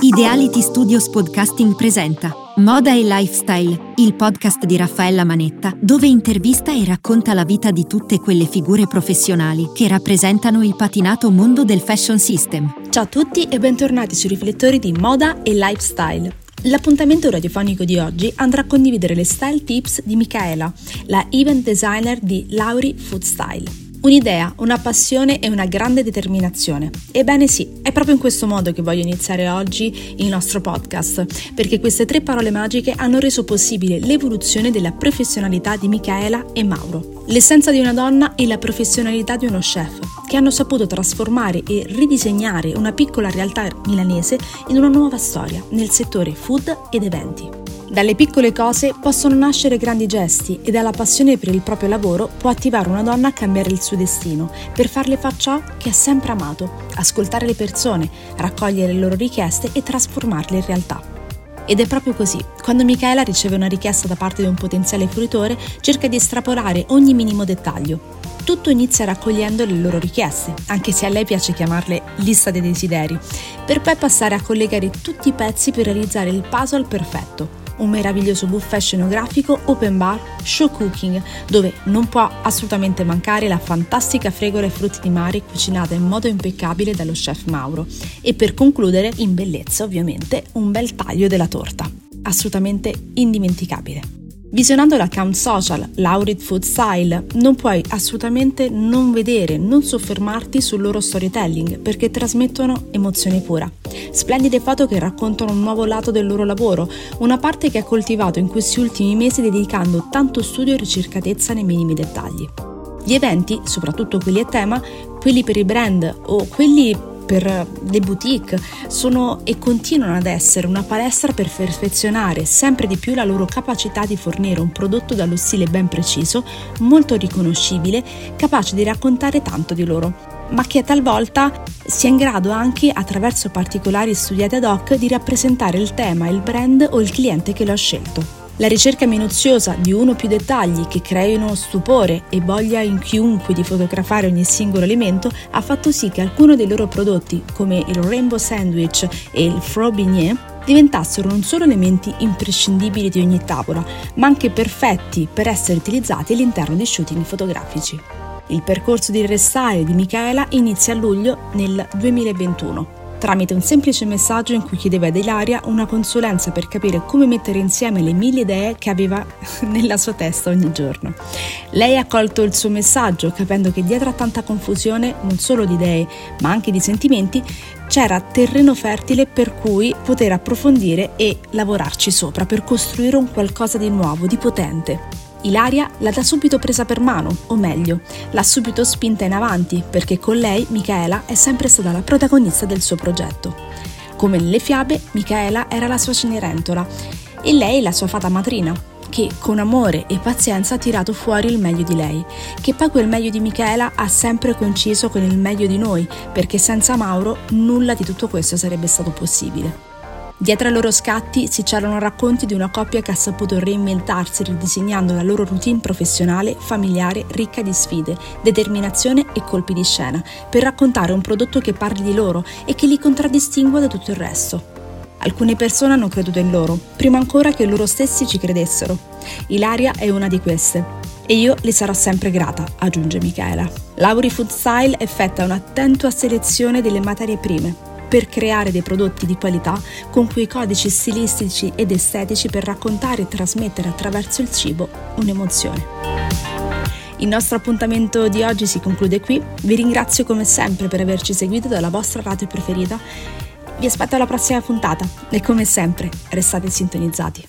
Ideality Studios Podcasting presenta Moda e Lifestyle, il podcast di Raffaella Manetta, dove intervista e racconta la vita di tutte quelle figure professionali che rappresentano il patinato mondo del fashion system. Ciao a tutti e bentornati sui riflettori di Moda e Lifestyle. L'appuntamento radiofonico di oggi andrà a condividere le style tips di Michaela, la event designer di Lauri Food Style. Un'idea, una passione e una grande determinazione. Ebbene sì, è proprio in questo modo che voglio iniziare oggi il nostro podcast, perché queste tre parole magiche hanno reso possibile l'evoluzione della professionalità di Michaela e Mauro. L'essenza di una donna e la professionalità di uno chef, che hanno saputo trasformare e ridisegnare una piccola realtà milanese in una nuova storia nel settore food ed eventi. Dalle piccole cose possono nascere grandi gesti e dalla passione per il proprio lavoro può attivare una donna a cambiare il suo destino per farle fare ciò che ha sempre amato, ascoltare le persone, raccogliere le loro richieste e trasformarle in realtà. Ed è proprio così. Quando Michaela riceve una richiesta da parte di un potenziale fruitore, cerca di estrapolare ogni minimo dettaglio. Tutto inizia raccogliendo le loro richieste, anche se a lei piace chiamarle lista dei desideri, per poi passare a collegare tutti i pezzi per realizzare il puzzle perfetto un meraviglioso buffet scenografico, open bar, show cooking, dove non può assolutamente mancare la fantastica fregola ai frutti di mare cucinata in modo impeccabile dallo chef Mauro e per concludere, in bellezza ovviamente, un bel taglio della torta. Assolutamente indimenticabile. Visionando l'account social Laurid Food Style non puoi assolutamente non vedere, non soffermarti sul loro storytelling perché trasmettono emozione pura. Splendide foto che raccontano un nuovo lato del loro lavoro, una parte che ha coltivato in questi ultimi mesi dedicando tanto studio e ricercatezza nei minimi dettagli. Gli eventi, soprattutto quelli a tema, quelli per i brand o quelli per le boutique sono e continuano ad essere una palestra per perfezionare sempre di più la loro capacità di fornire un prodotto dallo stile ben preciso, molto riconoscibile, capace di raccontare tanto di loro ma che talvolta sia in grado anche, attraverso particolari studiati ad hoc, di rappresentare il tema, il brand o il cliente che lo ha scelto. La ricerca minuziosa di uno o più dettagli che creino stupore e voglia in chiunque di fotografare ogni singolo elemento ha fatto sì che alcuni dei loro prodotti, come il Rainbow Sandwich e il Fro Beignet, diventassero non solo elementi imprescindibili di ogni tavola, ma anche perfetti per essere utilizzati all'interno di shooting fotografici. Il percorso di restyle di Michaela inizia a luglio nel 2021 tramite un semplice messaggio in cui chiedeva ad Ilaria una consulenza per capire come mettere insieme le mille idee che aveva nella sua testa ogni giorno. Lei ha colto il suo messaggio capendo che dietro a tanta confusione, non solo di idee, ma anche di sentimenti, c'era terreno fertile per cui poter approfondire e lavorarci sopra per costruire un qualcosa di nuovo, di potente. Ilaria l'ha da subito presa per mano, o meglio, l'ha subito spinta in avanti, perché con lei Michaela è sempre stata la protagonista del suo progetto. Come nelle fiabe, Michaela era la sua cenerentola e lei la sua fata madrina, che con amore e pazienza ha tirato fuori il meglio di lei, che poi quel meglio di Michaela ha sempre coinciso con il meglio di noi, perché senza Mauro nulla di tutto questo sarebbe stato possibile. Dietro ai loro scatti si celano racconti di una coppia che ha saputo reinventarsi ridisegnando la loro routine professionale, familiare, ricca di sfide, determinazione e colpi di scena, per raccontare un prodotto che parli di loro e che li contraddistingua da tutto il resto. Alcune persone hanno creduto in loro, prima ancora che loro stessi ci credessero. Ilaria è una di queste. E io le sarò sempre grata, aggiunge Michaela. Lauri Food Style effettua un'attenta selezione delle materie prime, per creare dei prodotti di qualità con quei codici stilistici ed estetici per raccontare e trasmettere attraverso il cibo un'emozione. Il nostro appuntamento di oggi si conclude qui, vi ringrazio come sempre per averci seguito dalla vostra radio preferita, vi aspetto alla prossima puntata e come sempre restate sintonizzati.